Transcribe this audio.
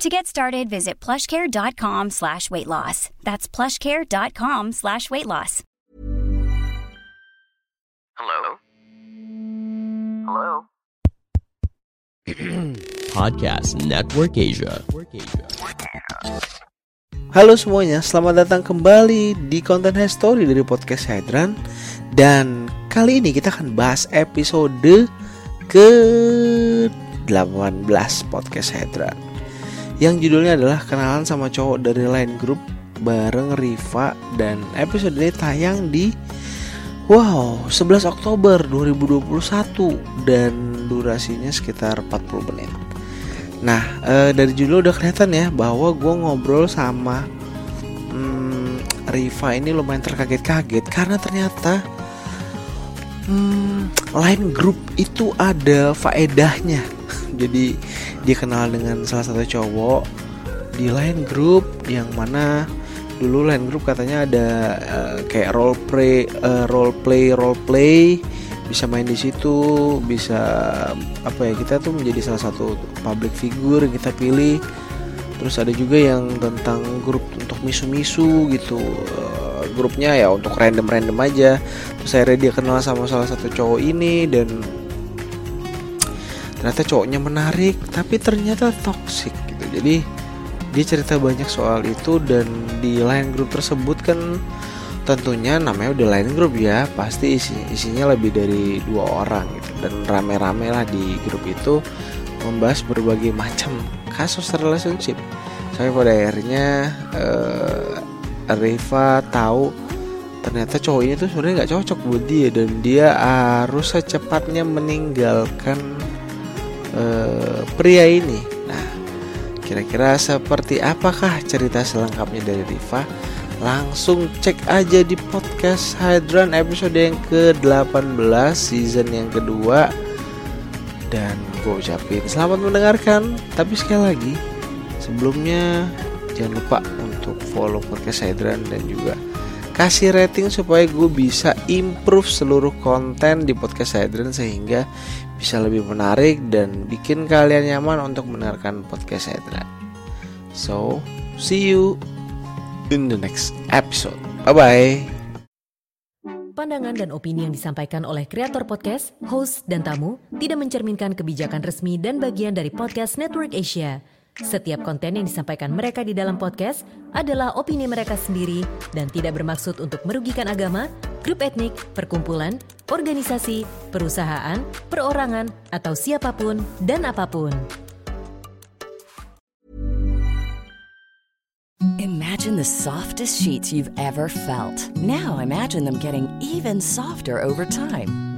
To get started, visit plushcare.com slash weight loss. That's plushcare.com slash weight loss. Hello? Hello? Podcast Network Asia. Halo semuanya, selamat datang kembali di konten History dari podcast Hydran Dan kali ini kita akan bahas episode ke 18 podcast Hydran Yang judulnya adalah kenalan sama cowok dari Line Group bareng Riva Dan episode ini tayang di Wow, 11 Oktober 2021 Dan durasinya sekitar 40 menit Nah e, dari judul udah kelihatan ya bahwa gue ngobrol sama hmm, Riva ini lumayan terkaget-kaget karena ternyata hmm, line group itu ada faedahnya. Jadi dia kenal dengan salah satu cowok di line group yang mana dulu line group katanya ada uh, kayak role play, uh, role play, role play bisa main di situ bisa apa ya kita tuh menjadi salah satu public figure yang kita pilih. Terus ada juga yang tentang grup untuk misu-misu gitu uh, grupnya ya untuk random-random aja. Terus akhirnya dia kenal sama salah satu cowok ini dan ternyata cowoknya menarik tapi ternyata toxic gitu. Jadi dia cerita banyak soal itu dan di line grup tersebut kan tentunya namanya udah lain grup ya pasti isi isinya lebih dari dua orang gitu. Dan rame-rame lah di grup itu membahas berbagai macam kasus relationship. Sampai pada akhirnya uh, Reva tahu ternyata cowok ini tuh sebenarnya nggak cocok buat dia dan dia harus secepatnya meninggalkan uh, pria ini. Nah, kira-kira seperti apakah cerita selengkapnya dari Riva? langsung cek aja di podcast Hydran episode yang ke-18 season yang kedua dan gue ucapin selamat mendengarkan tapi sekali lagi sebelumnya jangan lupa untuk follow podcast Hydran dan juga kasih rating supaya gue bisa improve seluruh konten di podcast Hydran sehingga bisa lebih menarik dan bikin kalian nyaman untuk mendengarkan podcast Hydran so see you in the next episode. Bye bye. Pandangan dan opini yang disampaikan oleh kreator podcast, host, dan tamu tidak mencerminkan kebijakan resmi dan bagian dari podcast Network Asia. Setiap konten yang disampaikan mereka di dalam podcast adalah opini mereka sendiri dan tidak bermaksud untuk merugikan agama, grup etnik, perkumpulan, organisasi, perusahaan, perorangan, atau siapa pun dan apa pun. Imagine the softest sheets you've ever felt. Now imagine them getting even softer over time.